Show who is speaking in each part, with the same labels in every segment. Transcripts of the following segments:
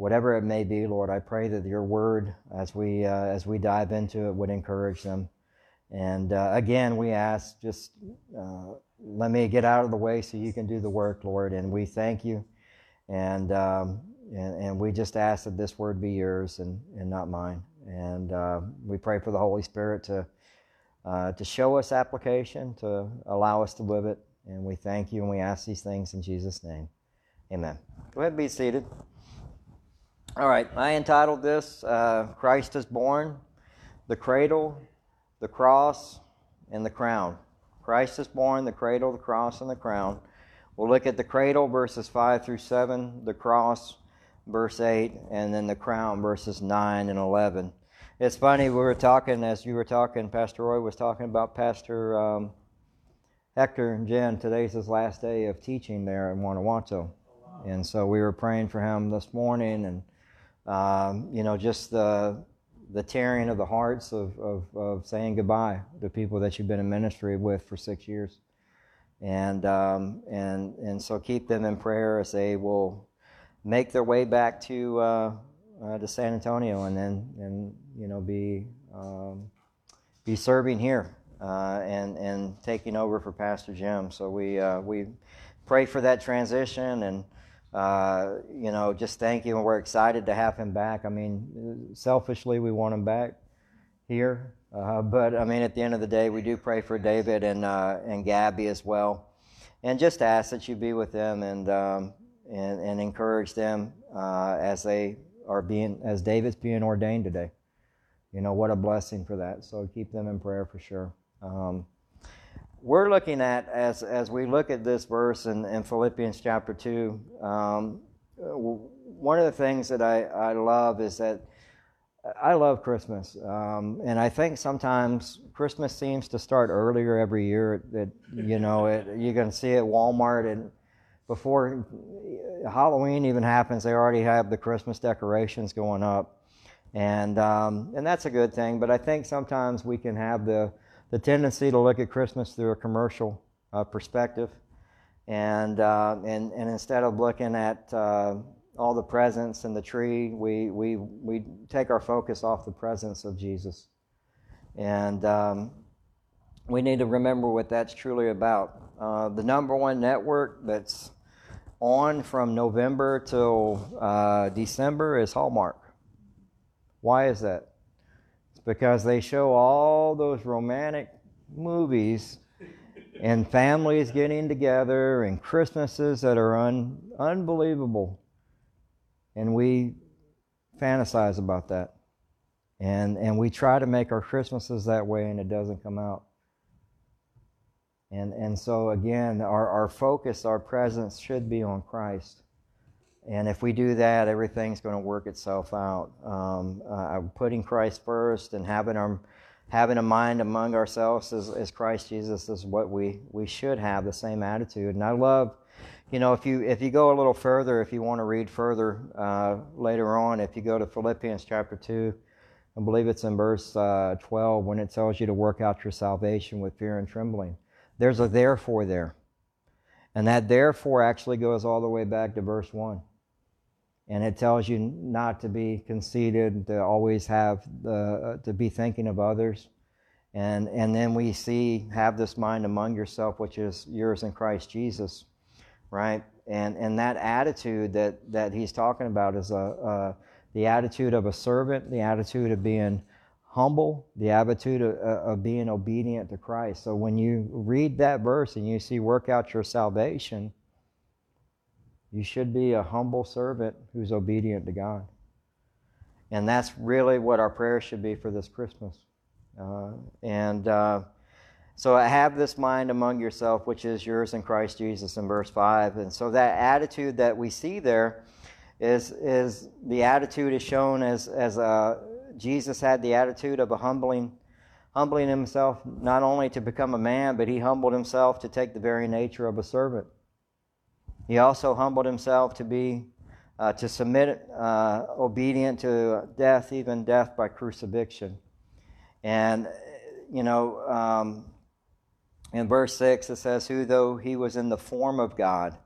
Speaker 1: whatever it may be, Lord, I pray that your word, as we uh, as we dive into it, would encourage them. And uh, again, we ask, just uh, let me get out of the way so you can do the work, Lord. And we thank you, and um, and, and, we just ask that this word be yours and, and not mine. And uh, we pray for the Holy Spirit to uh, to show us application, to allow us to live it. And we thank you, and we ask these things in Jesus' name. Amen. Go ahead and be seated. All right, I entitled this uh, Christ is Born, the Cradle, the Cross, and the Crown. Christ is born, the cradle, the cross, and the crown. We'll look at the cradle, verses 5 through 7, the cross, verse 8, and then the crown, verses 9 and 11. It's funny, we were talking, as you were talking, Pastor Roy was talking about Pastor um, Hector and Jen. Today's his last day of teaching there in Guanajuato. And so we were praying for him this morning and um, you know, just the the tearing of the hearts of, of, of, saying goodbye to people that you've been in ministry with for six years. And, um, and, and so keep them in prayer as they will make their way back to, uh, uh, to San Antonio and then, and, you know, be, um, be serving here uh, and, and taking over for Pastor Jim. So we, uh, we pray for that transition and, uh, you know, just thank you, and we're excited to have him back. I mean, selfishly, we want him back here, uh, but I mean, at the end of the day, we do pray for David and uh, and Gabby as well, and just ask that you be with them and um, and, and encourage them uh, as they are being as David's being ordained today. You know, what a blessing for that. So keep them in prayer for sure. Um, we're looking at as as we look at this verse in, in Philippians chapter two. Um, one of the things that I, I love is that I love Christmas, um, and I think sometimes Christmas seems to start earlier every year. That you know, it, you can see at Walmart, and before Halloween even happens, they already have the Christmas decorations going up, and um, and that's a good thing. But I think sometimes we can have the the tendency to look at Christmas through a commercial uh, perspective, and, uh, and and instead of looking at uh, all the presents and the tree, we we we take our focus off the presence of Jesus, and um, we need to remember what that's truly about. Uh, the number one network that's on from November till uh, December is Hallmark. Why is that? Because they show all those romantic movies and families getting together and Christmases that are un, unbelievable. And we fantasize about that. And, and we try to make our Christmases that way, and it doesn't come out. And, and so, again, our, our focus, our presence should be on Christ. And if we do that, everything's going to work itself out. Um, uh, putting Christ first and having our having a mind among ourselves as, as Christ Jesus is what we, we should have the same attitude. And I love, you know, if you if you go a little further, if you want to read further uh, later on, if you go to Philippians chapter two, I believe it's in verse uh, 12 when it tells you to work out your salvation with fear and trembling. There's a therefore there. And that therefore actually goes all the way back to verse 1 and it tells you not to be conceited, to always have the, to be thinking of others. And, and then we see, have this mind among yourself, which is yours in Christ Jesus, right? And, and that attitude that, that he's talking about is a, a the attitude of a servant, the attitude of being humble, the attitude of, of being obedient to Christ. So when you read that verse and you see, work out your salvation, you should be a humble servant who's obedient to God. And that's really what our prayer should be for this Christmas. Uh, and uh, so have this mind among yourself, which is yours in Christ Jesus, in verse 5. And so that attitude that we see there is, is the attitude is shown as, as a, uh, Jesus had the attitude of a humbling, humbling himself not only to become a man, but he humbled himself to take the very nature of a servant. He also humbled himself to be, uh, to submit, uh, obedient to death, even death by crucifixion. And, you know, um, in verse 6, it says, Who, though he was in the form of God,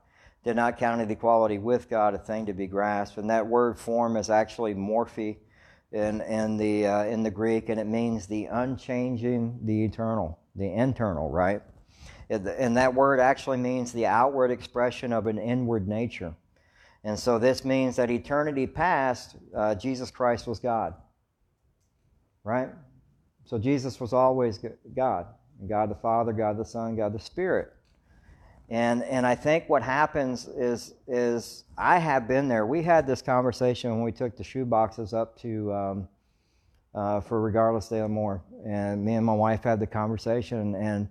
Speaker 1: did not count equality with God a thing to be grasped. And that word form is actually morphe in, in, the, uh, in the Greek, and it means the unchanging, the eternal, the internal, right? And that word actually means the outward expression of an inward nature. And so this means that eternity past, uh, Jesus Christ was God. Right? So Jesus was always God. God the Father, God the Son, God the Spirit. And, and I think what happens is, is I have been there. We had this conversation when we took the shoe boxes up to um, uh, for Regardless Day More. And me and my wife had the conversation. And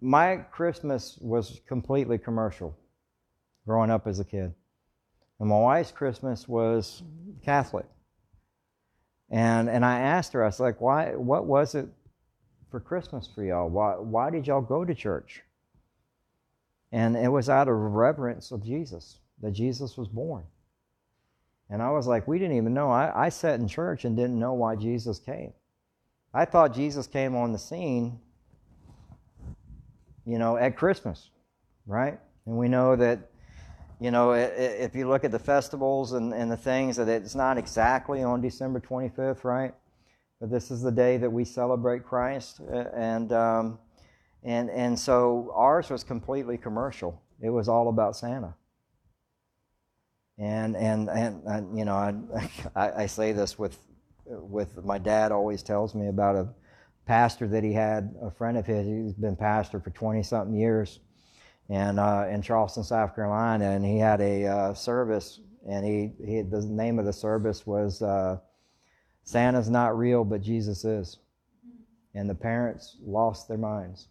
Speaker 1: my Christmas was completely commercial growing up as a kid. And my wife's Christmas was Catholic. And, and I asked her, I was like, why, what was it for Christmas for y'all? Why, why did y'all go to church? And it was out of reverence of Jesus, that Jesus was born. And I was like, we didn't even know. I, I sat in church and didn't know why Jesus came. I thought Jesus came on the scene, you know, at Christmas, right? And we know that you know, if you look at the festivals and, and the things, that it's not exactly on December 25th, right? But this is the day that we celebrate Christ, and um, and and so ours was completely commercial. It was all about Santa. And and and, and you know, I, I say this with with my dad always tells me about a pastor that he had, a friend of his. He's been pastor for twenty something years and uh, in Charleston, South Carolina, and he had a uh, service, and he, he the name of the service was uh, "Santa's Not Real, but Jesus Is," and the parents lost their minds,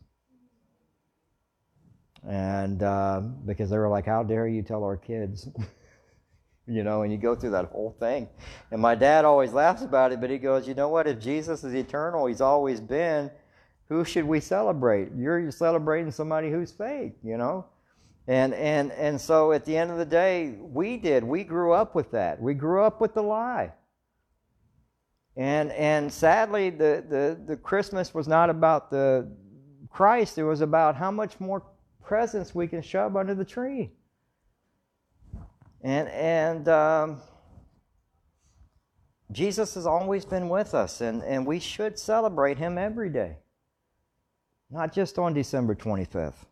Speaker 1: and uh, because they were like, "How dare you tell our kids?" you know, and you go through that whole thing. And my dad always laughs about it, but he goes, "You know what? If Jesus is eternal, He's always been." who should we celebrate? You're celebrating somebody who's fake, you know? And, and, and so at the end of the day, we did. We grew up with that. We grew up with the lie. And, and sadly, the, the, the Christmas was not about the Christ, it was about how much more presents we can shove under the tree. And, and um, Jesus has always been with us, and, and we should celebrate him every day not just on December 25th.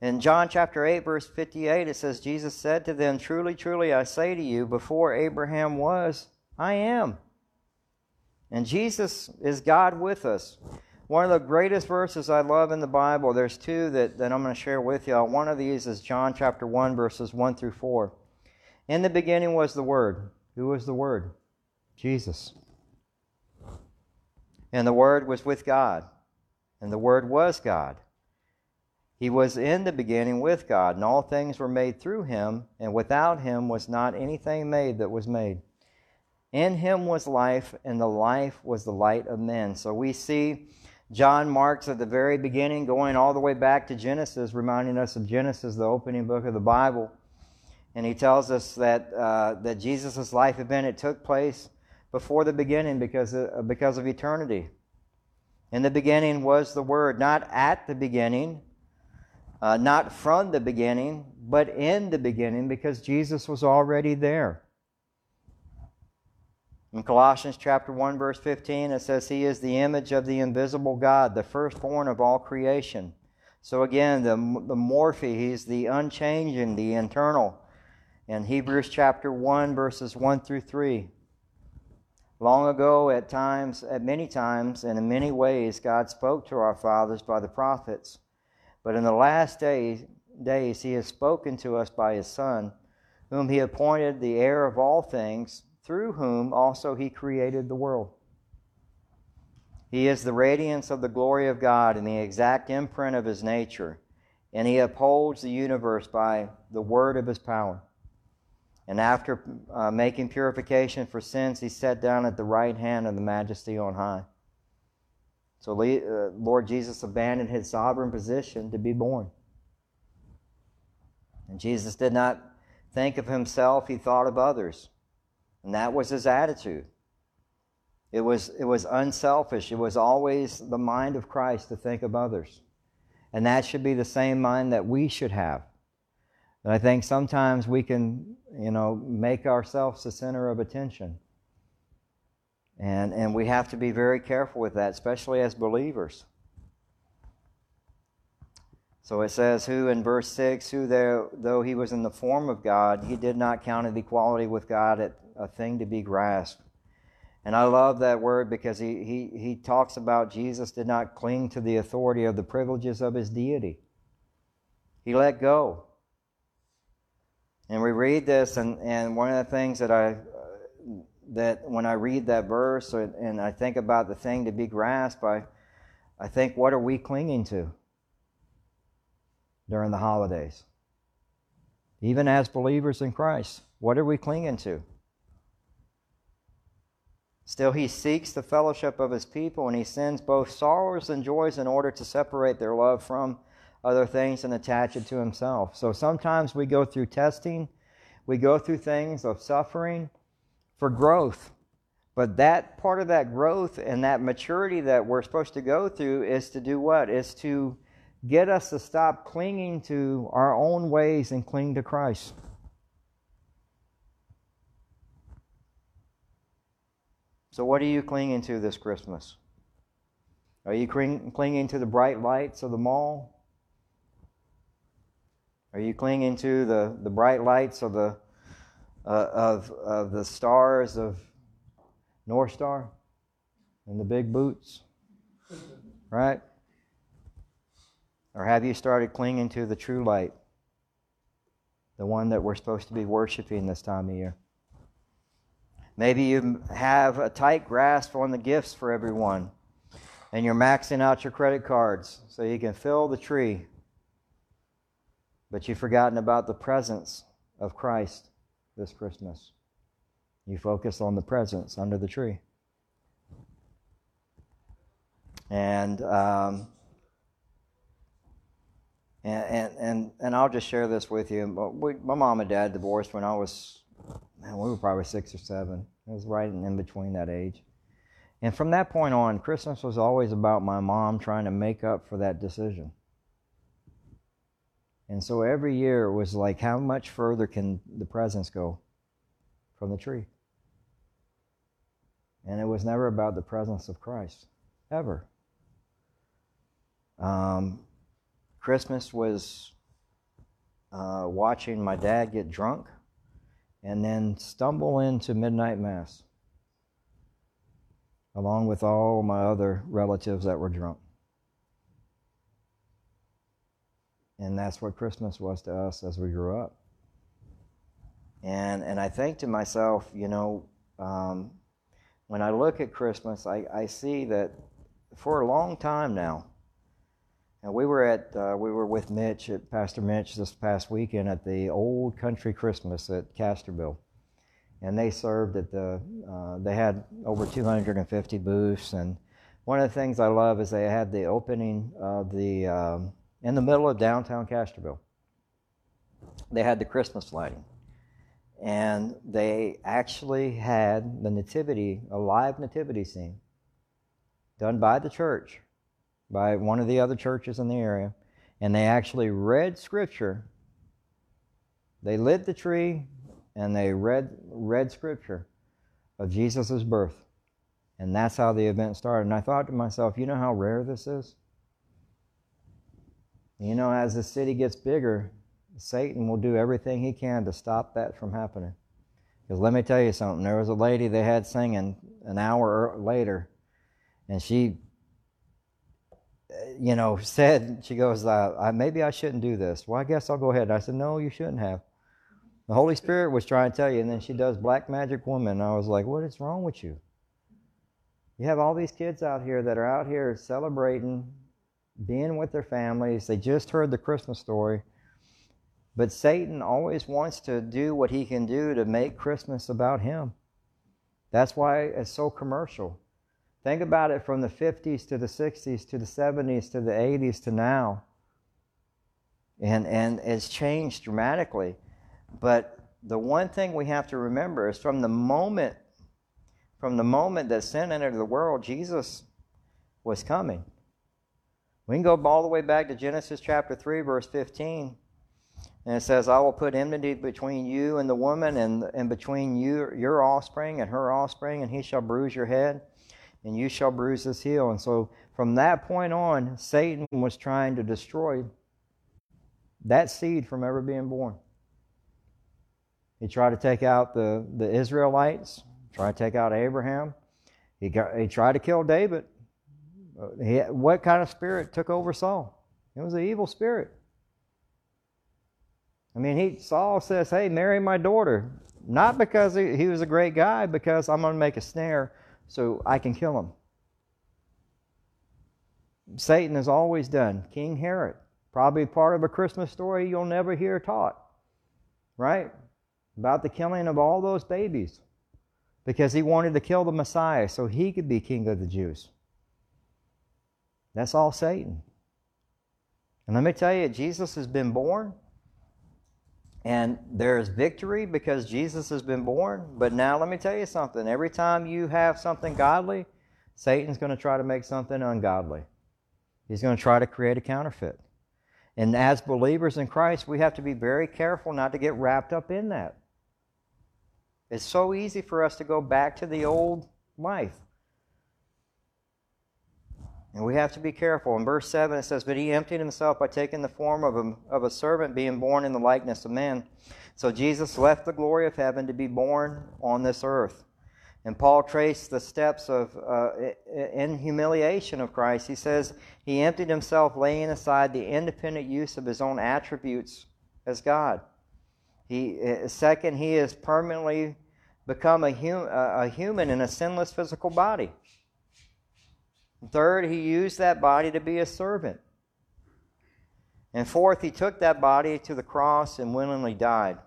Speaker 1: In John chapter 8, verse 58, it says, Jesus said to them, Truly, truly, I say to you, before Abraham was, I am. And Jesus is God with us. One of the greatest verses I love in the Bible, there's two that, that I'm going to share with you. One of these is John chapter 1, verses 1 through 4. In the beginning was the Word. Who was the Word? Jesus. And the Word was with God and the Word was God. He was in the beginning with God, and all things were made through him, and without him was not anything made that was made. In him was life, and the life was the light of men. So we see John marks at the very beginning, going all the way back to Genesis, reminding us of Genesis, the opening book of the Bible. And he tells us that, uh, that Jesus' life event, it took place before the beginning because of, because of eternity. In the beginning was the Word, not at the beginning, uh, not from the beginning, but in the beginning, because Jesus was already there. In Colossians chapter 1 verse 15 it says he is the image of the invisible God, the firstborn of all creation. So again, the the morphe, he's the unchanging, the internal. In Hebrews chapter 1 verses 1 through 3, Long ago, at times, at many times, and in many ways, God spoke to our fathers by the prophets. But in the last days, days He has spoken to us by His Son, whom He appointed the heir of all things, through whom also He created the world. He is the radiance of the glory of God and the exact imprint of His nature, and He upholds the universe by the word of His power. And after uh, making purification for sins, he sat down at the right hand of the majesty on high. So uh, Lord Jesus abandoned his sovereign position to be born. And Jesus did not think of himself, he thought of others. And that was his attitude. It was, it was unselfish. It was always the mind of Christ to think of others. And that should be the same mind that we should have But I think sometimes we can, you know, make ourselves the center of attention. And, and we have to be very careful with that, especially as believers. So it says, Who in verse 6, who there, though he was in the form of God, he did not count equality with God a thing to be grasped. And I love that word because he, he, he talks about Jesus did not cling to the authority of the privileges of his deity. He let go. And we read this, and, and one of the things that I that when I read that verse and I think about the thing to be grasped, I, I think, what are we clinging to during the holidays? Even as believers in Christ, what are we clinging to? Still, he seeks the fellowship of his people, and he sends both sorrows and joys in order to separate their love from other things and attach it to himself. So sometimes we go through testing, we go through things of suffering for growth. But that part of that growth and that maturity that we're supposed to go through is to do what? Is to get us to stop clinging to our own ways and cling to Christ. So, what are you clinging to this Christmas? Are you clinging to the bright lights of the mall? Are you clinging to the, the bright lights of the uh, of of the stars of North Star and the big boots, right? Or have you started clinging to the true light, the one that we're supposed to be worshiping this time of year? Maybe you have a tight grasp on the gifts for everyone, and you're maxing out your credit cards so you can fill the tree. But you've forgotten about the presence of Christ this Christmas. You focus on the presence under the tree. And, um, and, and, and, I'll just share this with you. My mom and dad divorced when I was man, we were probably six or seven. It was right in between that age. And from that point on, Christmas was always about my mom trying to make up for that decision. And so every year was like, how much further can the presents go from the tree? And it was never about the presence of Christ, ever. Um, Christmas was uh, watching my dad get drunk and then stumble into midnight mass along with all my other relatives that were drunk. And that's what Christmas was to us as we grew up. And, and I think to myself, you know, um, when I look at Christmas, I, I see that for a long time now, and we were at uh, we were with Mitch at Pastor Mitch this past weekend at the Old Country Christmas at Castroville, and they served at the uh, they had over 250 booths, and one of the things I love is they had the opening of the um, in the middle of downtown Castroville. They had the Christmas lighting, and they actually had the nativity a live nativity scene done by the church by one of the other churches in the area, and they actually read scripture. They lit the tree and they read read scripture of Jesus' birth. And that's how the event started. And I thought to myself, you know how rare this is? You know, as the city gets bigger, Satan will do everything he can to stop that from happening. Because let me tell you something, there was a lady they had singing an hour er, later, and she you know, said, she goes, uh, maybe I shouldn't do this. Well, I guess I'll go ahead. And I said, no, you shouldn't have. The Holy Spirit was trying to tell you, and then she does Black Magic Woman. And I was like, what is wrong with you? You have all these kids out here that are out here celebrating, being with their families. They just heard the Christmas story. But Satan always wants to do what he can do to make Christmas about him. That's why it's so commercial. Think about it from the 50s to the 60s to the 70s to the 80s to now. And, and it's changed dramatically. But the one thing we have to remember is from the moment from the moment that sin entered the world, Jesus was coming. We can go all the way back to Genesis chapter 3, verse 15. And it says, I will put enmity between you and the woman, and, and between you, your offspring and her offspring, and he shall bruise your head, and you shall bruise his heel. And so from that point on, Satan was trying to destroy that seed from ever being born. He tried to take out the, the Israelites, tried to take out Abraham. He, got, he tried to kill David. He, what kind of spirit took over Saul? It was an evil spirit. I mean, he Saul says, "Hey, marry my daughter," not because he, he was a great guy, because I'm going to make a snare so I can kill him. Satan has always done. King Herod, probably part of a Christmas story you'll never hear taught, right? About the killing of all those babies because he wanted to kill the Messiah so he could be king of the Jews. That's all Satan. And let me tell you, Jesus has been born, and there's victory because Jesus has been born. But now let me tell you something. Every time you have something godly, Satan's going to try to make something ungodly. He's going to try to create a counterfeit. And as believers in Christ, we have to be very careful not to get wrapped up in that. It's so easy for us to go back to the old life. And we have to be careful. In verse 7, it says, But he emptied himself by taking the form of a, of a servant, being born in the likeness of men. So Jesus left the glory of heaven to be born on this earth. And Paul traced the steps of uh, in humiliation of Christ. He says he emptied himself, laying aside the independent use of his own attributes as God. He uh, second, he has permanently become a, hum, a human in a sinless physical body. Third, he used that body to be a servant. And fourth, he took that body to the cross and willingly died.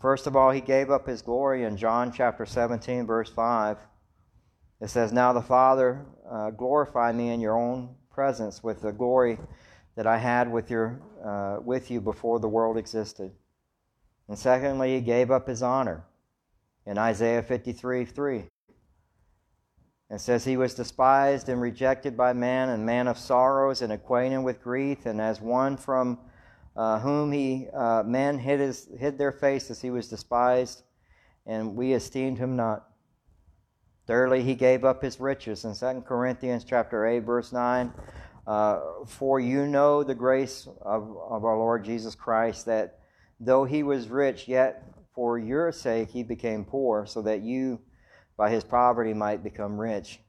Speaker 1: First of all, he gave up his glory in John chapter 17, verse 5. It says, Now the Father uh, glorify me in your own presence with the glory that I had with, your, uh, with you before the world existed. And secondly, he gave up his honor in Isaiah 53 3. It says, He was despised and rejected by man, and man of sorrows, and acquainted with grief, and as one from uh, whom he uh, men hid, his, hid their faces, he was despised, and we esteemed him not. Thirdly, he gave up his riches. In 2 Corinthians chapter 8, verse 9, uh, For you know the grace of, of our Lord Jesus Christ, that though he was rich, yet for your sake he became poor, so that you by his poverty might become rich.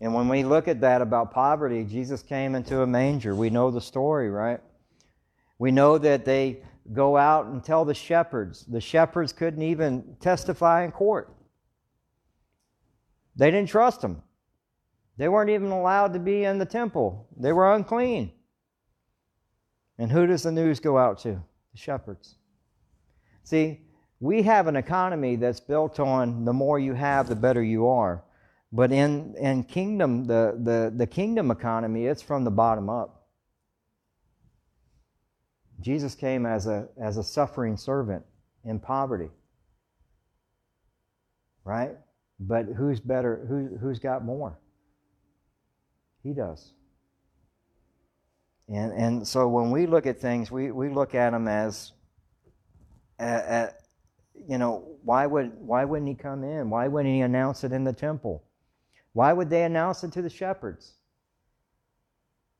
Speaker 1: And when we look at that about poverty, Jesus came into a manger. We know the story, right? We know that they go out and tell the shepherds. The shepherds couldn't even testify in court. They didn't trust him. They weren't even allowed to be in the temple. They were unclean. And who does the news go out to? The shepherds. See, we have an economy that's built on the more you have, the better you are. But in, in kingdom, the, the, the kingdom economy, it's from the bottom up. Jesus came as a, as a suffering servant in poverty. Right? But who's better? Who, who's got more? He does. And, and so when we look at things, we, we look at them as, you know, why would why wouldn't he come in? Why wouldn't he announce it in the temple? Why would they announce it to the shepherds?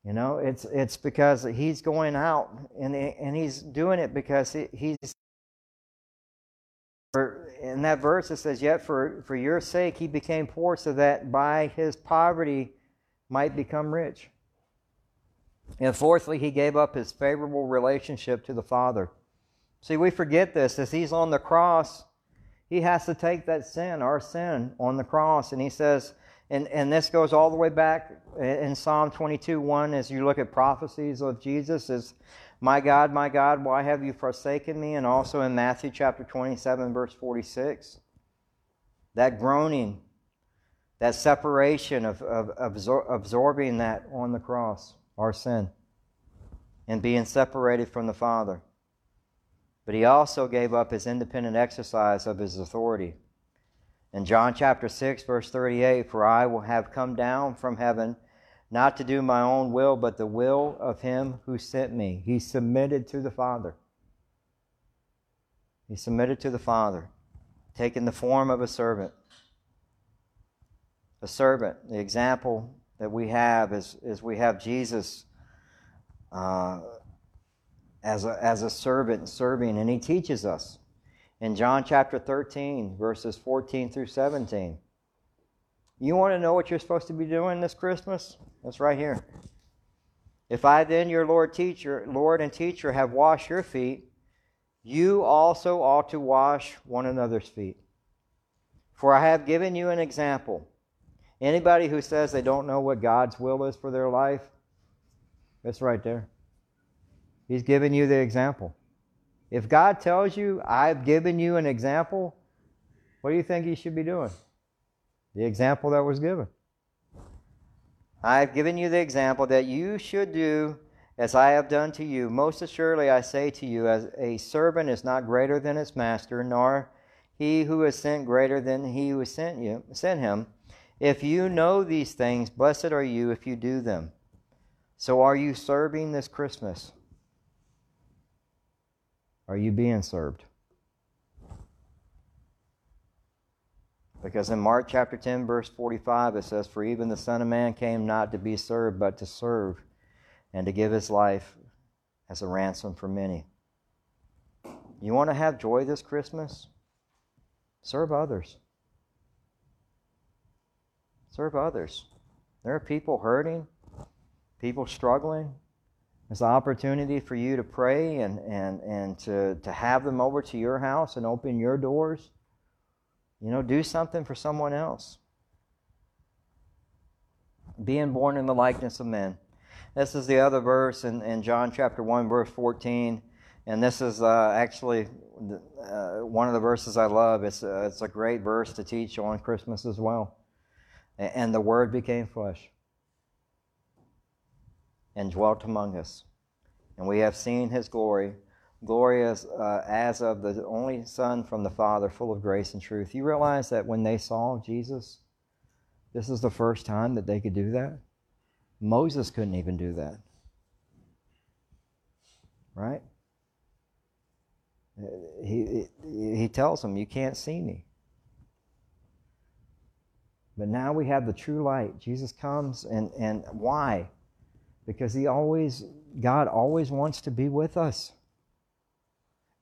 Speaker 1: You know, it's it's because he's going out and and he's doing it because he, he's in that verse it says, Yet for, for your sake he became poor so that by his poverty might become rich. And fourthly, he gave up his favorable relationship to the Father. See, we forget this. As he's on the cross, he has to take that sin, our sin, on the cross. And he says, and, and this goes all the way back in Psalm 22 1 as you look at prophecies of Jesus, is, My God, my God, why have you forsaken me? And also in Matthew chapter 27, verse 46. That groaning, that separation of, of, absor- absorbing that on the cross, our sin, and being separated from the Father. But he also gave up his independent exercise of his authority. In John chapter 6, verse 38, For I will have come down from heaven not to do my own will, but the will of him who sent me. He submitted to the Father. He submitted to the Father, taking the form of a servant. A servant, the example that we have is, is we have Jesus uh, as, a, as a servant serving, and he teaches us in John chapter 13, verses 14 through 17. You want to know what you're supposed to be doing this Christmas? That's right here. If I then, your Lord teacher, Lord and teacher, have washed your feet, you also ought to wash one another's feet. For I have given you an example. Anybody who says they don't know what God's will is for their life, that's right there. He's given you the example. If God tells you, I've given you an example, what do you think He should be doing? The example that was given. I've given you the example that you should do as I have done to you. Most assuredly, I say to you, as a servant is not greater than his master, nor he who is sent greater than he who sent you sent him. If you know these things, blessed are you if you do them. So, are you serving this Christmas? Are you being served? Because in Mark chapter 10, verse 45, it says, For even the Son of Man came not to be served, but to serve, and to give his life as a ransom for many. You want to have joy this Christmas? Serve others. Serve others. There are people hurting, people struggling, it's an opportunity for you to pray and, and, and to, to have them over to your house and open your doors. You know, do something for someone else. Being born in the likeness of men. This is the other verse in, in John chapter 1, verse 14. And this is uh, actually uh, one of the verses I love. It's, uh, it's a great verse to teach on Christmas as well. And the Word became flesh and dwelt among us. And we have seen his glory, glory as, uh, as of the only Son from the Father, full of grace and truth. You realize that when they saw Jesus, this is the first time that they could do that? Moses couldn't even do that. Right? He, he tells them, You can't see me. But now we have the true light. Jesus comes, and, and why? Because he always God always wants to be with us.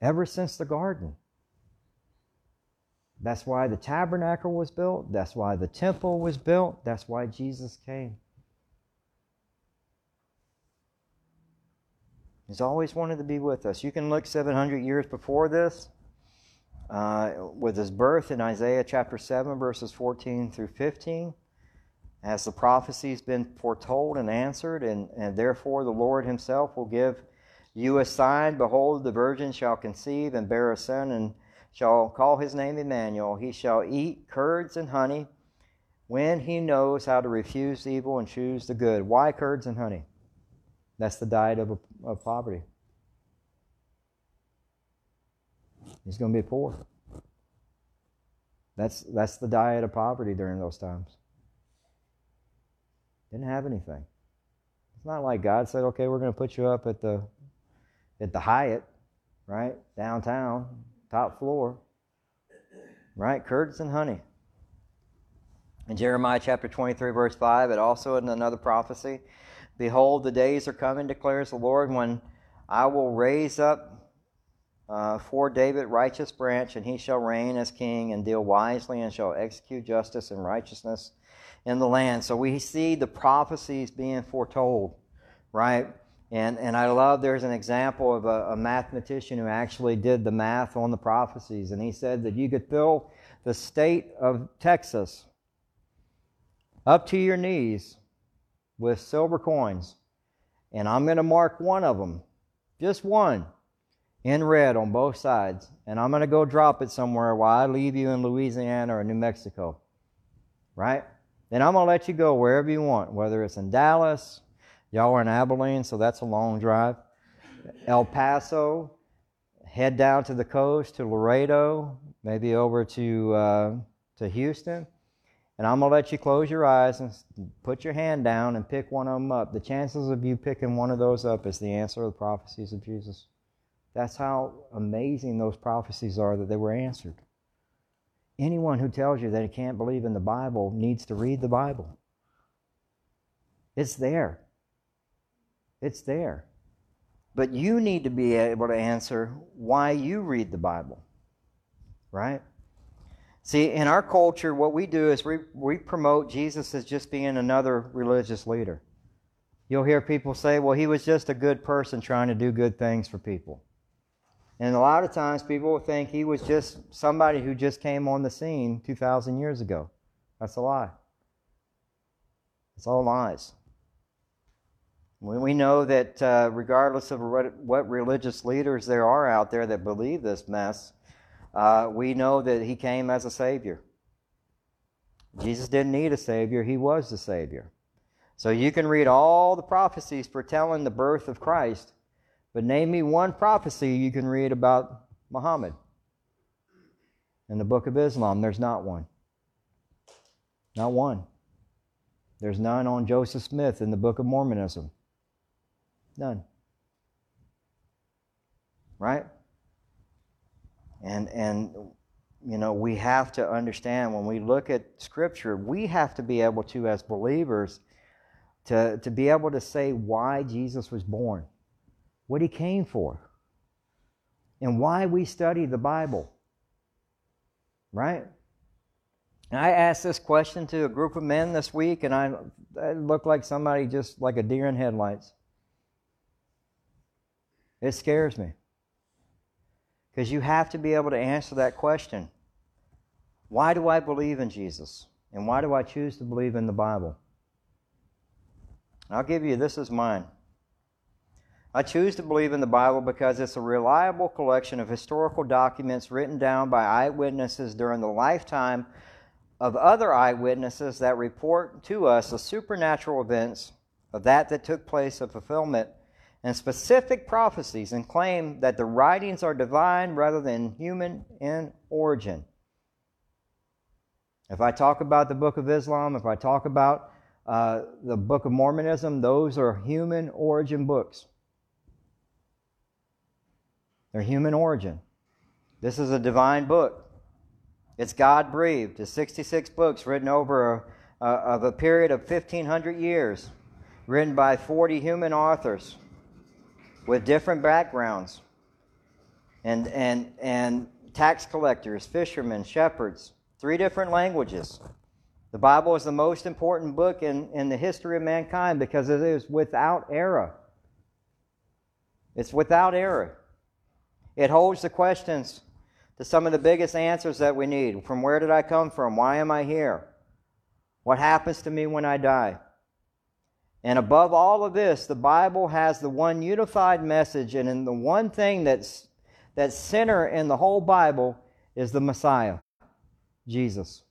Speaker 1: Ever since the garden. That's why the tabernacle was built. That's why the temple was built. That's why Jesus came. He's always wanted to be with us. You can look 700 years before this uh, with his birth in Isaiah chapter 7, verses 14 through 15 as the prophecy's been foretold and answered, and, and therefore the Lord himself will give you a sign. Behold, the virgin shall conceive and bear a son, and shall call his name Emmanuel. He shall eat curds and honey when he knows how to refuse evil and choose the good. Why curds and honey? That's the diet of, of poverty. He's going to be poor. That's, that's the diet of poverty during those times. Didn't have anything. It's not like God said, okay, we're going to put you up at the at the Hyatt, right? Downtown, top floor. Right? Curds and honey. In Jeremiah chapter 23, verse 5, it also in another prophecy. Behold, the days are coming, declares the Lord, when I will raise up uh, for David righteous branch, and he shall reign as king and deal wisely and shall execute justice and righteousness in the land. So we see the prophecies being foretold, right? And, and I love there's an example of a, a, mathematician who actually did the math on the prophecies. And he said that you could fill the state of Texas up to your knees with silver coins. And I'm going to mark one of them, just one, in red on both sides. And I'm going to go drop it somewhere while I leave you in Louisiana or New Mexico. Right? Then I'm going to let you go wherever you want, whether it's in Dallas, y'all are in Abilene, so that's a long drive, El Paso, head down to the coast to Laredo, maybe over to, uh, to Houston. and I'm going to let you close your eyes and put your hand down and pick one of them up. The chances of you picking one of those up is the answer to the prophecies of Jesus. That's how amazing those prophecies are that they were answered. Anyone who tells you that he can't believe in the Bible needs to read the Bible. It's there. It's there. But you need to be able to answer why you read the Bible. Right? See, in our culture, what we do is we, we promote Jesus as just being another religious leader. You'll hear people say, well, he was just a good person trying to do good things for people. And a lot of times people think he was just somebody who just came on the scene 2,000 years ago. That's a lie. It's all lies. We know that uh, regardless of what, what, religious leaders there are out there that believe this mess, uh, we know that he came as a Savior. Jesus didn't need a Savior, he was the Savior. So you can read all the prophecies foretelling the birth of Christ, but name me one prophecy you can read about Muhammad. In the book of Islam, there's not one. Not one. There's none on Joseph Smith in the book of Mormonism. None. Right? And and you know, we have to understand when we look at scripture, we have to be able to as believers to, to be able to say why Jesus was born what he came for, and why we study the Bible. Right? And I asked this question to a group of men this week, and I, I looked like somebody just like a deer in headlights. It scares me. Because you have to be able to answer that question Why do I believe in Jesus? And why do I choose to believe in the Bible? I'll give you this is mine. I choose to believe in the Bible because it's a reliable collection of historical documents written down by eyewitnesses during the lifetime of other eyewitnesses that report to us the supernatural events of that that took place of fulfillment and specific prophecies and claim that the writings are divine rather than human in origin. If I talk about the book of Islam, if I talk about uh, the book of Mormonism, those are human origin books. They're human origin. This is a divine book. It's God breathed. It's 66 books written over a, a, of a period of 1,500 years, written by 40 human authors with different backgrounds, and, and, and tax collectors, fishermen, shepherds, three different languages. The Bible is the most important book in, in the history of mankind because it is without error. It's without error. It holds the questions to some of the biggest answers that we need. From where did I come from? Why am I here? What happens to me when I die? And above all of this, the Bible has the one unified message, and in the one thing that's that's center in the whole Bible is the Messiah, Jesus.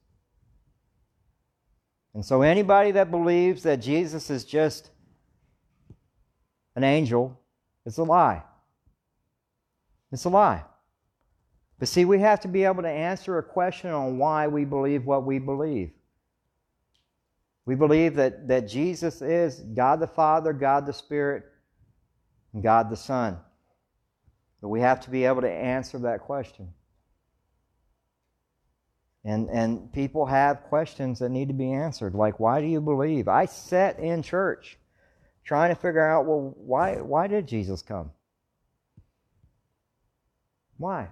Speaker 1: And so anybody that believes that Jesus is just an angel, is a lie. It's a lie. But see, we have to be able to answer a question on why we believe what we believe. We believe that, that Jesus is God the Father, God the Spirit, and God the Son. But we have to be able to answer that question. And, and people have questions that need to be answered, like, why do you believe? I sat in church trying to figure out, well, why, why did Jesus come? Why?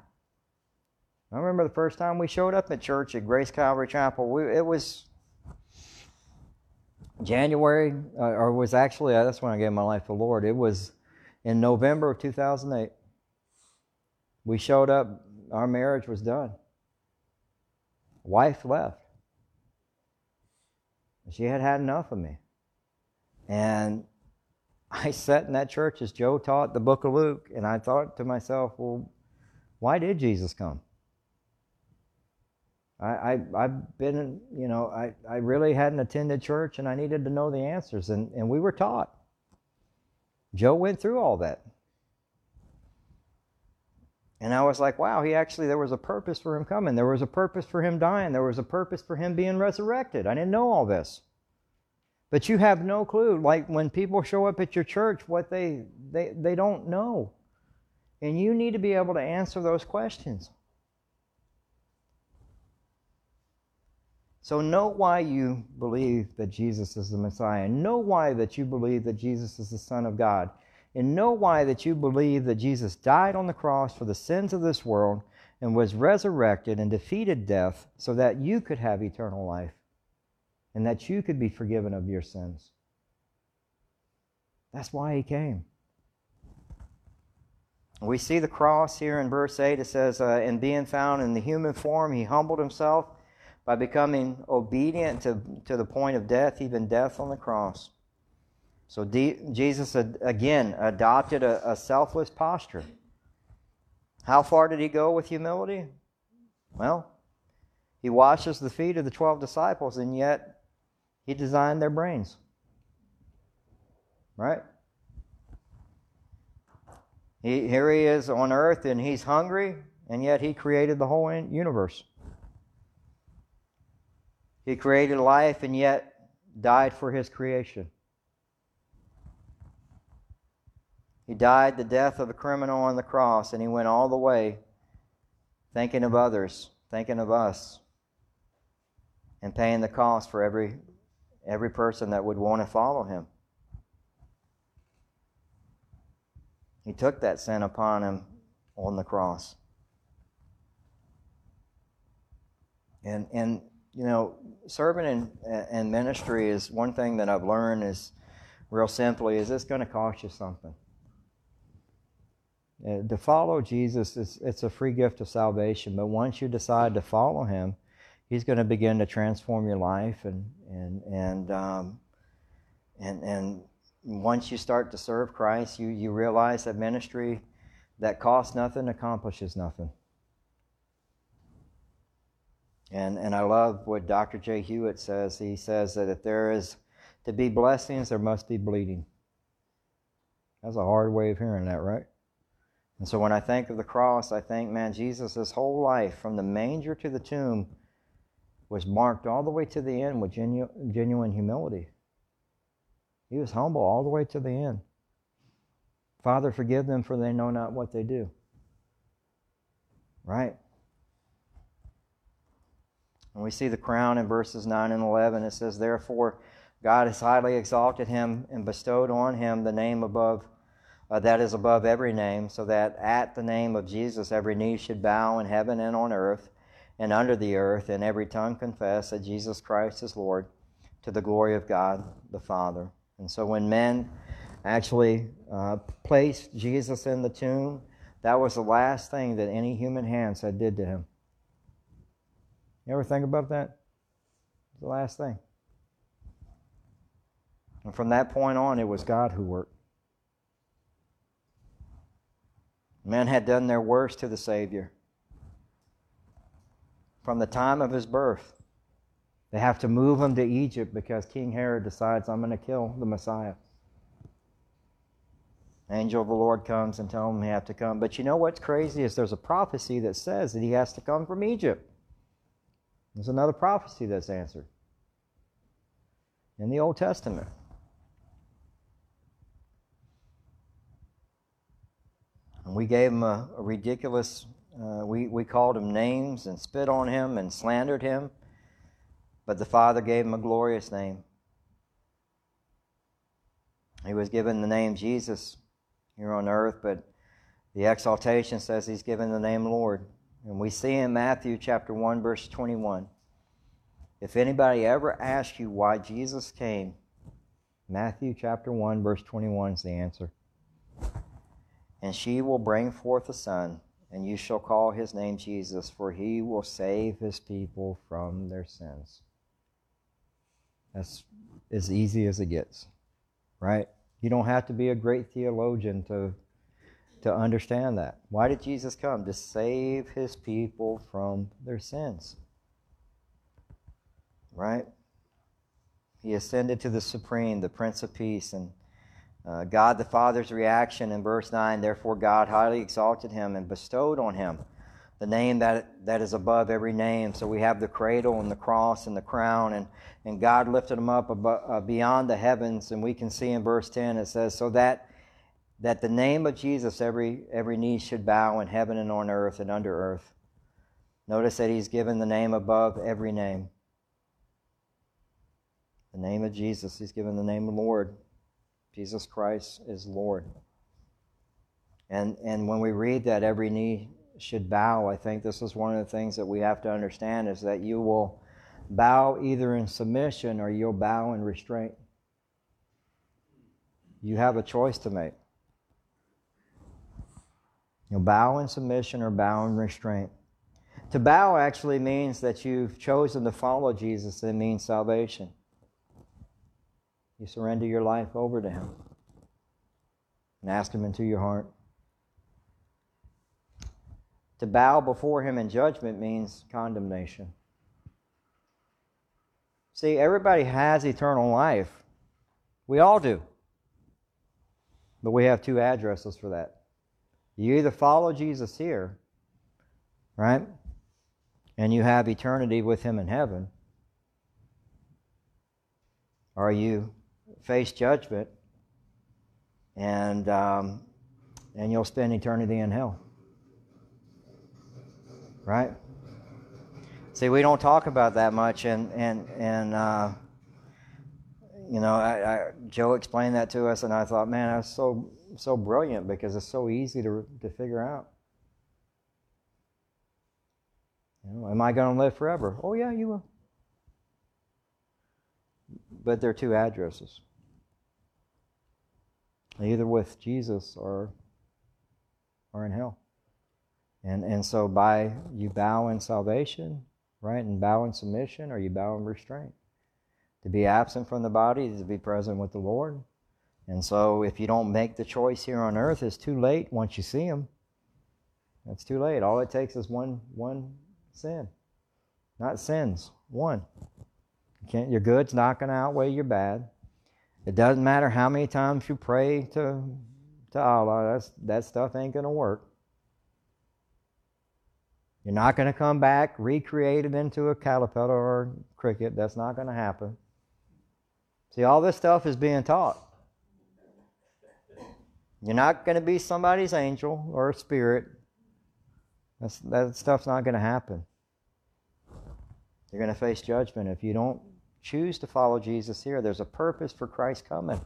Speaker 1: I remember the first time we showed up at church at Grace Calvary Chapel. We, it was January, uh, or was actually, uh, that's when I gave my life to the Lord. It was in November of 2008. We showed up, our marriage was done. Wife left. She had had enough of me. And I sat in that church as Joe taught the book of Luke, and I thought to myself, well, why did Jesus come? I, I, have been, you know, I, I really hadn't attended church and I needed to know the answers, and, and we were taught. Joe went through all that. And I was like, wow, he actually, there was a purpose for him coming. There was a purpose for him dying. There was a purpose for him being resurrected. I didn't know all this. But you have no clue. Like when people show up at your church, what they, they, they don't know. And you need to be able to answer those questions. So know why you believe that Jesus is the Messiah. Know why that you believe that Jesus is the Son of God. And know why that you believe that Jesus died on the cross for the sins of this world and was resurrected and defeated death so that you could have eternal life and that you could be forgiven of your sins. That's why he came. We see the cross here in verse 8. It says, uh, In being found in the human form, he humbled himself by becoming obedient to, to the point of death, even death on the cross. So D- Jesus, ad- again, adopted a, a selfless posture. How far did he go with humility? Well, he washes the feet of the 12 disciples, and yet he designed their brains. Right? He, here he is on earth, and he's hungry, and yet he created the whole universe. He created life and yet died for his creation. He died the death of a criminal on the cross, and he went all the way thinking of others, thinking of us, and paying the cost for every, every person that would want to follow him. He took that sin upon him on the cross. And, and you know, serving in, in ministry is one thing that I've learned is real simply is this going to cost you something? Uh, to follow Jesus, is, it's a free gift of salvation, but once you decide to follow Him, He's going to begin to transform your life, and and and um, and and once you start to serve Christ, you you realize that ministry that costs nothing accomplishes nothing. And, and I love what Dr. J. Hewitt says. He says that if there is to be blessings, there must be bleeding. That's a hard way of hearing that, right? And so when I think of the cross, I think, man, Jesus' whole life, from the manger to the tomb, was marked all the way to the end with genu- genuine humility. He was humble all the way to the end. Father, forgive them, for they know not what they do. Right? And we see the crown in verses 9 and 11. It says, Therefore, God has highly exalted him and bestowed on him the name above uh, that is above every name, so that at the name of Jesus every knee should bow in heaven and on earth and under the earth, and every tongue confess that Jesus Christ is Lord, to the glory of God the Father. And so when men actually uh, placed Jesus in the tomb, that was the last thing that any human hands had did to him. You ever think about that? The last thing. And from that point on, it was God who worked. Men had done their worst to the Savior. From the time of his birth, they have to move him to Egypt because King Herod decides, I'm going to kill the Messiah. Angel of the Lord comes and tells him he have to come. But you know what's crazy is there's a prophecy that says that he has to come from Egypt. There's another prophecy that's answered in the Old Testament. And we gave him a, a ridiculous, uh, we, we called him names and spit on him and slandered him, but the Father gave him a glorious name. He was given the name Jesus here on earth, but the exaltation says he's given the name Lord. And we see in Matthew chapter 1, verse 21. If anybody ever asks you why Jesus came, Matthew chapter 1, verse 21 is the answer. And she will bring forth a son, and you shall call his name Jesus, for he will save his people from their sins. That's as easy as it gets, right? You don't have to be a great theologian to to understand that. Why did Jesus come? To save his people from their sins. Right? He ascended to the supreme, the Prince of Peace, and Uh, God the Father's reaction in verse 9 Therefore, God highly exalted him and bestowed on him the name that, that is above every name. So we have the cradle and the cross and the crown, and, and God lifted him up above, uh, beyond the heavens. And we can see in verse 10 it says, So that that the name of Jesus every every knee should bow in heaven and on earth and under earth. Notice that he's given the name above every name. The name of Jesus, he's given the name of Lord. Jesus Christ is Lord. And and when we read that every knee should bow, I think this is one of the things that we have to understand is that you will bow either in submission or you'll bow in restraint. You have a choice to make. You'll bow in submission or bow in restraint. To bow actually means that you've chosen to follow Jesus, it means salvation. You surrender your life over to Him and ask Him into your heart. To bow before Him in judgment means condemnation. See, everybody has eternal life. We all do. But we have two addresses for that. You either follow Jesus here, right? And you have eternity with Him in heaven, or you face judgment and, um, and you'll spend eternity in hell. Right? See, we don't talk about that much, and and and uh, you know, I, I, Joe explained that to us, and I thought, man, that's so so brilliant because it's so easy to to figure out. You know, am I going to live forever? Oh yeah, you will. But there are two addresses, either with Jesus or or in hell. And and so by you bow in salvation, right, and bow in submission, or you bow in restraint. To be absent from the body is to be present with the Lord. And so if you don't make the choice here on earth, it's too late once you see him. It's too late. All it takes is one one sin. Not sins, one. You can't, your good's not going to outweigh your bad. It doesn't matter how many times you pray to, to Allah, that's, that stuff ain't going to work. You're not going to come back recreated into a caterpillar or cricket. That's not going to happen. See, all this stuff is being taught. You're not going to be somebody's angel or spirit. That's, that stuff's not going to happen. You're going to face judgment if you don't choose to follow Jesus here. There's a purpose for Christ coming.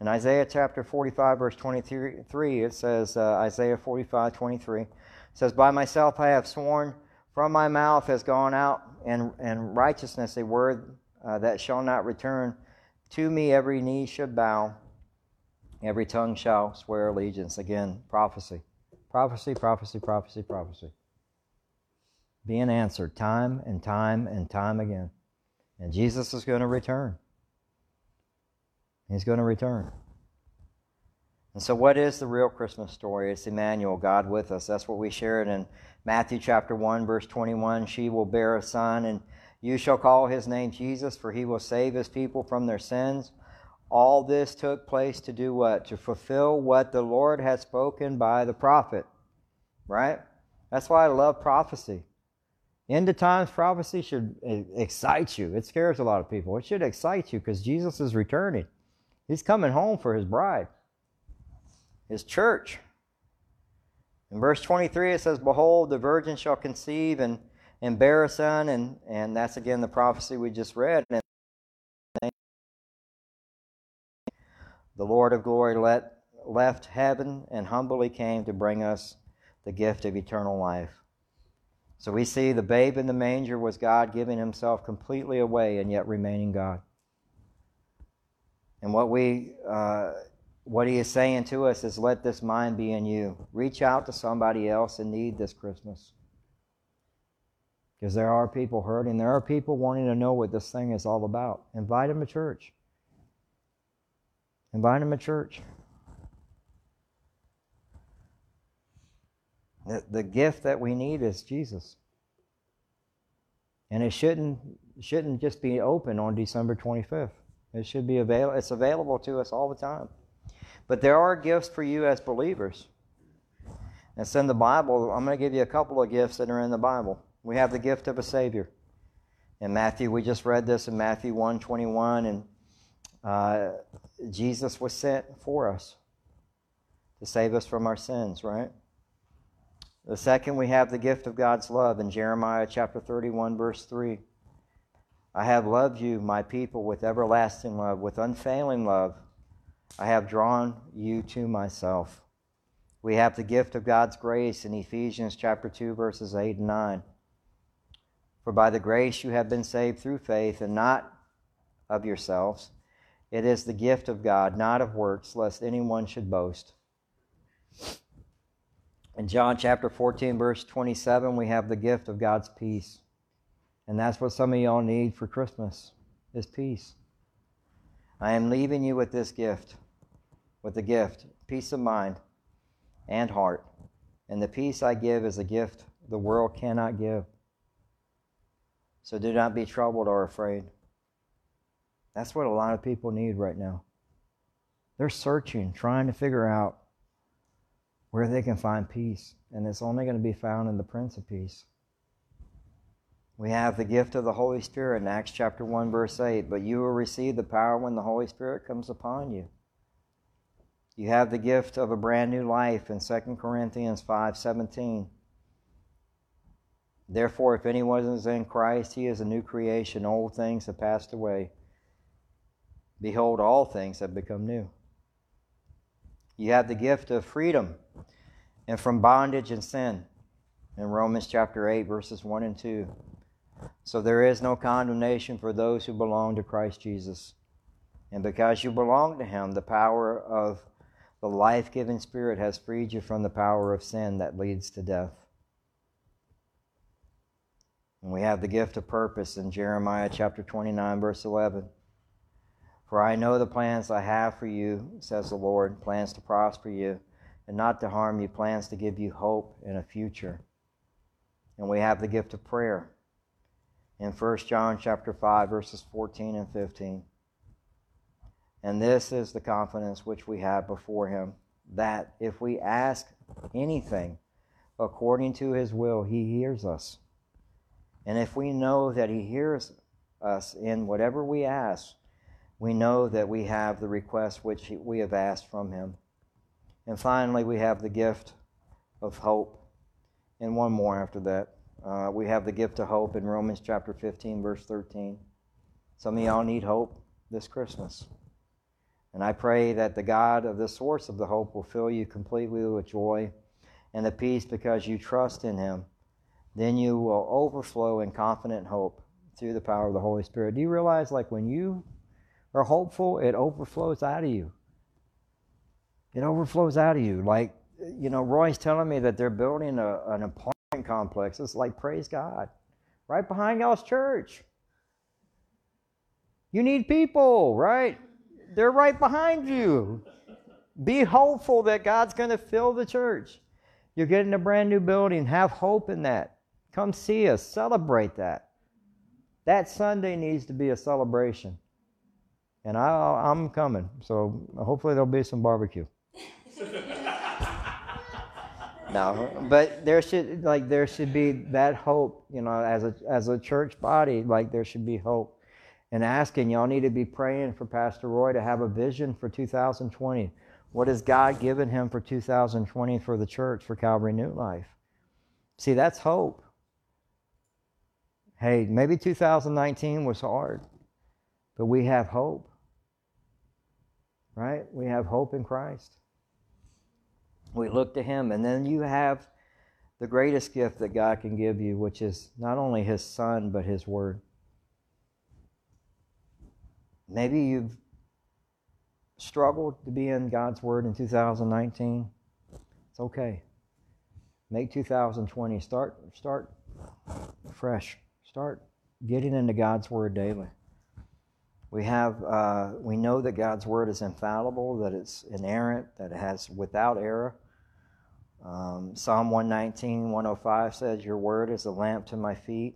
Speaker 1: In Isaiah chapter 45, verse 23, it says, uh, Isaiah 45, 23, says, By myself I have sworn, from my mouth has gone out, and, and righteousness, a word uh, that shall not return. To me every knee should bow, every tongue shall swear allegiance. Again, prophecy. Prophecy, prophecy, prophecy, prophecy. Being answered time and time and time again. And Jesus is going to return. He's going to return. And so, what is the real Christmas story? It's Emmanuel, God with us. That's what we shared in Matthew chapter 1, verse 21. She will bear a son, and you shall call his name Jesus, for he will save his people from their sins. All this took place to do what? To fulfill what the Lord had spoken by the prophet. Right? That's why I love prophecy. End of times prophecy should excite you. It scares a lot of people. It should excite you because Jesus is returning. He's coming home for his bride his church. In verse 23, it says, Behold, the virgin shall conceive and, and bear a son, and, and that's again the prophecy we just read. And the Lord of glory let, left heaven and humbly came to bring us the gift of eternal life. So we see the babe in the manger was God giving himself completely away and yet remaining God. And what we uh, what he is saying to us is let this mind be in you. Reach out to somebody else in need this Christmas. Because there are people hurting. There are people wanting to know what this thing is all about. Invite them to church. Invite them to church. The, the gift that we need is Jesus. And it shouldn't, shouldn't just be open on December 25th. It should be available. It's available to us all the time. But there are gifts for you as believers. It's in the Bible. I'm going to give you a couple of gifts that are in the Bible. We have the gift of a Savior. In Matthew, we just read this in Matthew 1 21, and uh, Jesus was sent for us to save us from our sins, right? The second, we have the gift of God's love in Jeremiah chapter 31, verse 3. I have loved you, my people, with everlasting love, with unfailing love. I have drawn you to myself. We have the gift of God's grace in Ephesians chapter 2 verses 8 and 9. For by the grace you have been saved through faith and not of yourselves. It is the gift of God, not of works, lest anyone should boast. In John chapter 14 verse 27 we have the gift of God's peace. And that's what some of y'all need for Christmas is peace. I am leaving you with this gift, with the gift, peace of mind and heart. And the peace I give is a gift the world cannot give. So do not be troubled or afraid. That's what a lot of people need right now. They're searching, trying to figure out where they can find peace. And it's only going to be found in the Prince of Peace. We have the gift of the Holy Spirit in Acts chapter 1, verse 8. But you will receive the power when the Holy Spirit comes upon you. You have the gift of a brand new life in 2 Corinthians 5:17. Therefore, if anyone is in Christ, he is a new creation. Old things have passed away. Behold, all things have become new. You have the gift of freedom and from bondage and sin in Romans chapter 8, verses 1 and 2. So there is no condemnation for those who belong to Christ Jesus. And because you belong to Him, the power of the life giving Spirit has freed you from the power of sin that leads to death. And we have the gift of purpose in Jeremiah chapter 29, verse 11. For I know the plans I have for you, says the Lord, plans to prosper you and not to harm you, plans to give you hope and a future. And we have the gift of prayer in 1 John chapter 5 verses 14 and 15. And this is the confidence which we have before him that if we ask anything according to his will, he hears us. And if we know that he hears us in whatever we ask, we know that we have the request which we have asked from him. And finally, we have the gift of hope. And one more after that. Uh, we have the gift of hope in Romans chapter 15, verse 13. Some of y'all need hope this Christmas. And I pray that the God of the source of the hope will fill you completely with joy and the peace because you trust in Him. Then you will overflow in confident hope through the power of the Holy Spirit. Do you realize, like, when you are hopeful, it overflows out of you? It overflows out of you. Like, you know, Roy's telling me that they're building a, an apartment complex. It's like, praise God. Right behind y'all's church. You need people, right? They're right behind you. Be hopeful that God's going to fill the church. You're getting a brand new building. Have hope in that. Come see us. Celebrate that. That Sunday needs to be a celebration. And I, am coming. So hopefully there'll be some barbecue. no, but there should like there should be that hope, you know, as a as a church body, like there should be hope and asking, y'all need to be praying for Pastor Roy to have a vision for 2020. What has God given him for 2020 for the church, for Calvary New Life? See, that's hope. Hey, maybe 2019 was hard, but we have hope. Right? We have hope in Christ. We look to Him, and then you have the greatest gift that God can give you, which is not only His Son, but His Word. Maybe you've struggled to be in God's Word in 2019. It's okay. Make 2020 start start fresh. Start getting into God's Word daily. We have uh, we know that God's Word is infallible, that it's inerrant, that it has without error. Um, Psalm 119, 105 says, Your word is a lamp to my feet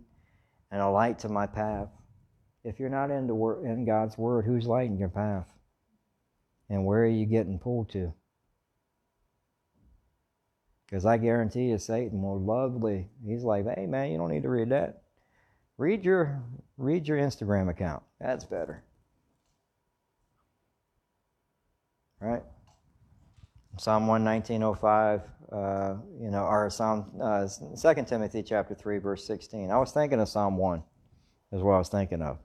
Speaker 1: and a light to my path. If you're not into in God's Word, who's lighting your path? And where are you getting pulled to? Because I guarantee you, Satan will lovely. He's like, hey man, you don't need to read that. Read your read your Instagram account. That's better. Right? Psalm 119.05, uh, you know, or Psalm, uh, 2 Timothy chapter 3, verse 16. I was thinking of Psalm 1 is what I was thinking of.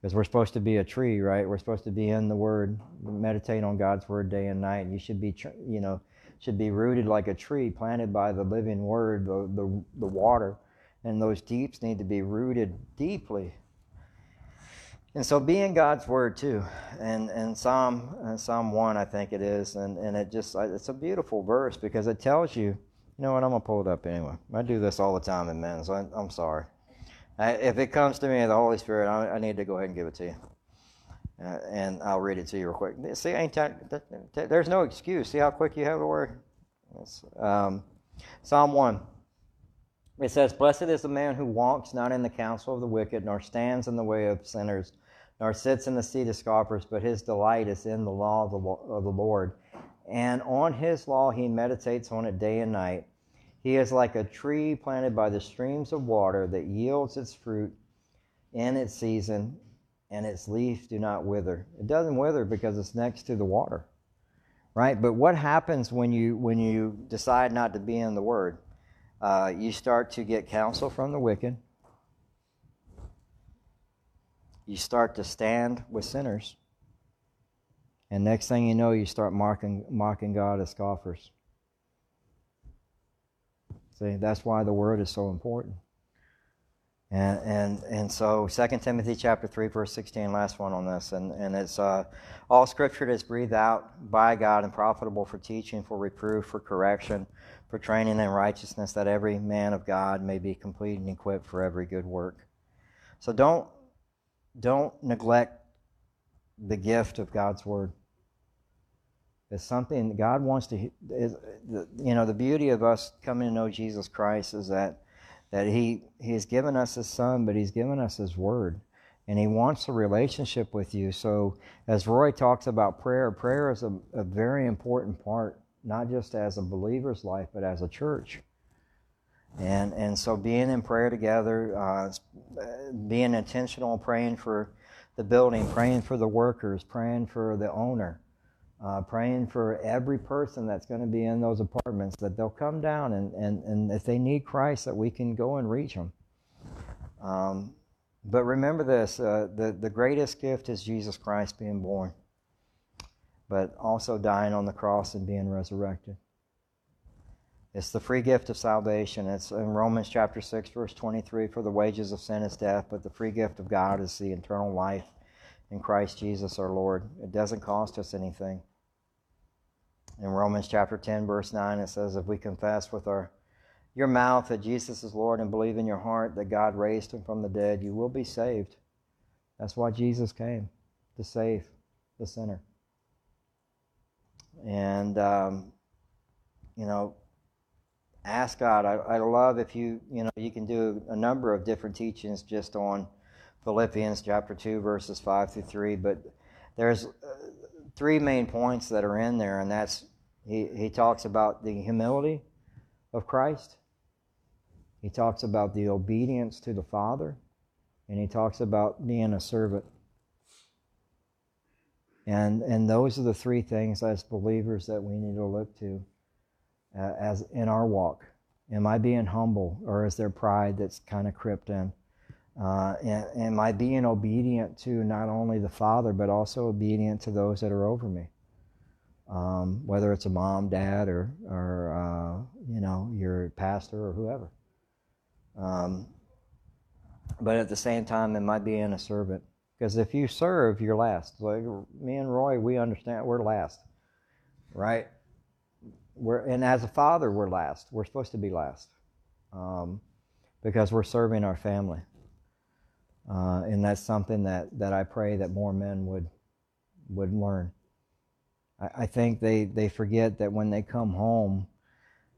Speaker 1: Because we're supposed to be a tree, right? We're supposed to be in the Word, meditate on God's Word day and night. You should be, you know, should be rooted like a tree planted by the living Word, the, the, the water. And those deeps need to be rooted deeply and so be in God's word too. And and Psalm uh, Psalm one, I think it is, and and it just it's a beautiful verse because it tells you. You know what? I'm gonna pull it up anyway. I do this all the time in men, so I, am sorry. If it comes to me, the Holy Spirit, I, I, need to go ahead and give it to you, uh, and I'll read it to you real quick. See, ain't there's no excuse. See how quick you have the word. Um, Psalm one. It says, Blessed is the man who walks not in the counsel of the wicked, nor stands in the way of sinners, nor sits in the seat of scoffers, but his delight is in the law of the, of the Lord. And on his law he meditates on it day and night. He is like a tree planted by the streams of water that yields its fruit in its season, and its leaves do not wither. It doesn't wither because it's next to the water. Right? But what happens when you when you decide not to be in the word? uh, you start to get counsel from the wicked. You start to stand with sinners. And next thing you know, you start mocking, mocking God as scoffers. See, that's why the word is so important. And and and so Second Timothy chapter three verse sixteen, last one on this, and and it's uh, all Scripture is breathed out by God and profitable for teaching, for reproof, for correction, for training in righteousness, that every man of God may be complete and equipped for every good work. So don't don't neglect the gift of God's word. It's something God wants to. You know, the beauty of us coming to know Jesus Christ is that that He He has given us His Son, but He's given us His Word, and He wants a relationship with you. So, as Roy talks about prayer, prayer is a, a very important part not just as a believer's life, but as a church. And, and so being in prayer together, uh, being intentional, praying for the building, praying for the workers, praying for the owner, uh, praying for every person that's going to be in those apartments that they'll come down and, and, and if they need Christ, that we can go and reach them. Um, but remember this uh, the, the greatest gift is Jesus Christ being born but also dying on the cross and being resurrected. It's the free gift of salvation. It's in Romans chapter 6, verse 23 For the wages of sin is death, but the free gift of God is the eternal life in Christ Jesus our Lord. It doesn't cost us anything. In Romans chapter 10, verse 9, it says, If we confess with our your mouth that Jesus is Lord and believe in your heart that God raised him from the dead, you will be saved. That's why Jesus came, to save the sinner. And, um, you know, ask God. I, I love if you, you know, you can do a number of different teachings just on Philippians chapter 2, verses 5 through 3, but there's uh, three main points that are in there, and that's he, he talks about the humility of Christ, he talks about the obedience to the Father, and he talks about being a servant. And, and those are the three things as believers that we need to look to uh, as in our walk. Am I being humble or is there pride that's kind of crept in? Uh, and, am I being obedient to not only the Father, but also obedient to those that are over me? Um, whether it's a mom, dad, or, or uh, you know, your pastor or whoever. Um, but at the same time, am I being a servant? Because if you serve, you're last. Like me and Roy, we understand we're last, right? We're and as a father, we're last. We're supposed to be last, um, because we're serving our family, uh, and that's something that that I pray that more men would would learn. I, I think they they forget that when they come home,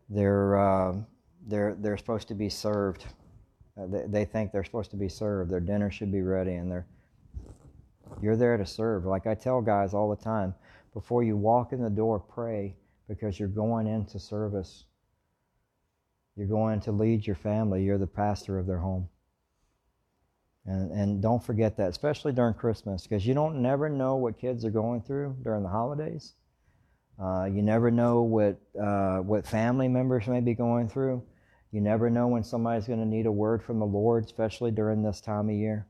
Speaker 1: they're uh, they're they're supposed to be served. Uh, they, they think they're supposed to be served. Their dinner should be ready, and they're you're there to serve. Like I tell guys all the time, before you walk in the door, pray because you're going into service. You're going to lead your family. You're the pastor of their home. And, and don't forget that, especially during Christmas, because you don't never know what kids are going through during the holidays. Uh, you never know what uh, what family members may be going through. You never know when somebody's going to need a word from the Lord, especially during this time of year.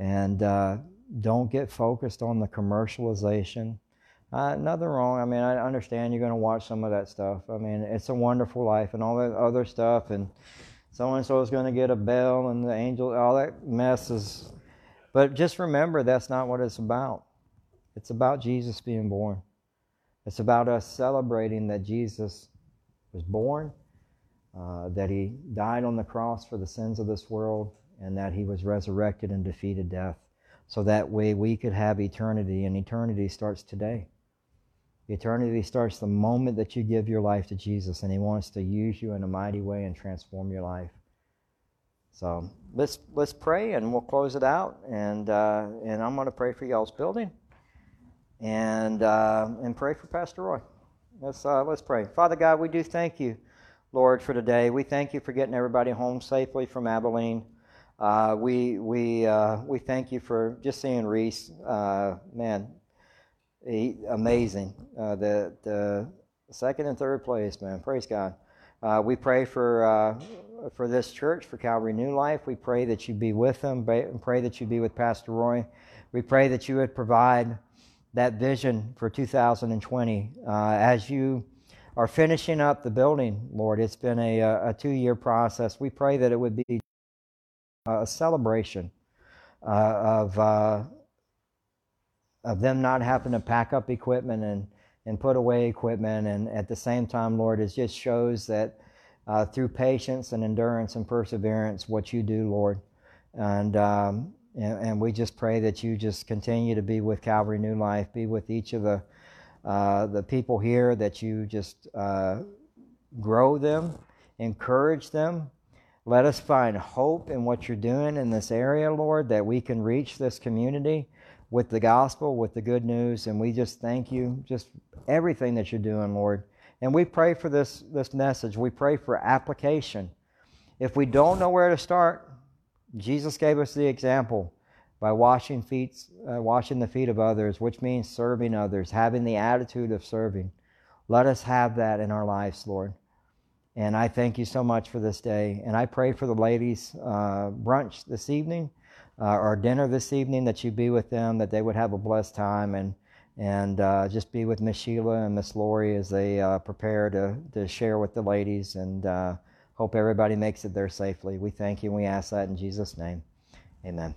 Speaker 1: And uh, don't get focused on the commercialization. Uh, nothing wrong. I mean, I understand you're going to watch some of that stuff. I mean, it's a wonderful life and all that other stuff. And so and so is going to get a bell and the angel, all that mess is. But just remember, that's not what it's about. It's about Jesus being born. It's about us celebrating that Jesus was born, uh, that he died on the cross for the sins of this world, and that he was resurrected and defeated death. So that way we could have eternity, and eternity starts today. Eternity starts the moment that you give your life to Jesus, and He wants to use you in a mighty way and transform your life. So let's let's pray, and we'll close it out. And uh, and I'm going to pray for y'all's building, and uh, and pray for Pastor Roy. Let's uh, let's pray. Father God, we do thank you, Lord, for today. We thank you for getting everybody home safely from Abilene. Uh, we we uh, we thank you for just seeing Reese. Uh, man, he, amazing. Uh, the the second and third place, man. Praise God. Uh, we pray for uh, for this church, for Calvary New Life. We pray that you be with them. Pray that you be with Pastor Roy. We pray that you would provide that vision for 2020 uh, as you are finishing up the building, Lord. It's been a, a two year process. We pray that it would be a celebration uh, of uh, of them not having to pack up equipment and, and put away equipment. And at the same time, Lord, it just shows that uh, through patience and endurance and perseverance, what you do, Lord. And, um, and, and, we just pray that you just continue to be with Calvary New Life, be with each of the, uh, the people here, that you just uh, grow them, encourage them. Let us find hope in what you're doing in this area, Lord, that we can reach this community with the gospel, with the good news, and we just thank you, just everything that you're doing, Lord. And we pray for this, this message. We pray for application. If we don't know where to start, Jesus gave us the example by washing feet, uh, washing the feet of others, which means serving others, having the attitude of serving. Let us have that in our lives, Lord. And I thank you so much for this day. And I pray for the ladies' uh, brunch this evening uh, or dinner this evening, that you be with them, that they would have a blessed time, and and uh, just be with Miss Sheila and Miss Lori as they uh, prepare to to share with the ladies, and uh, hope everybody makes it there safely. We thank you and we ask that in Jesus' name, Amen.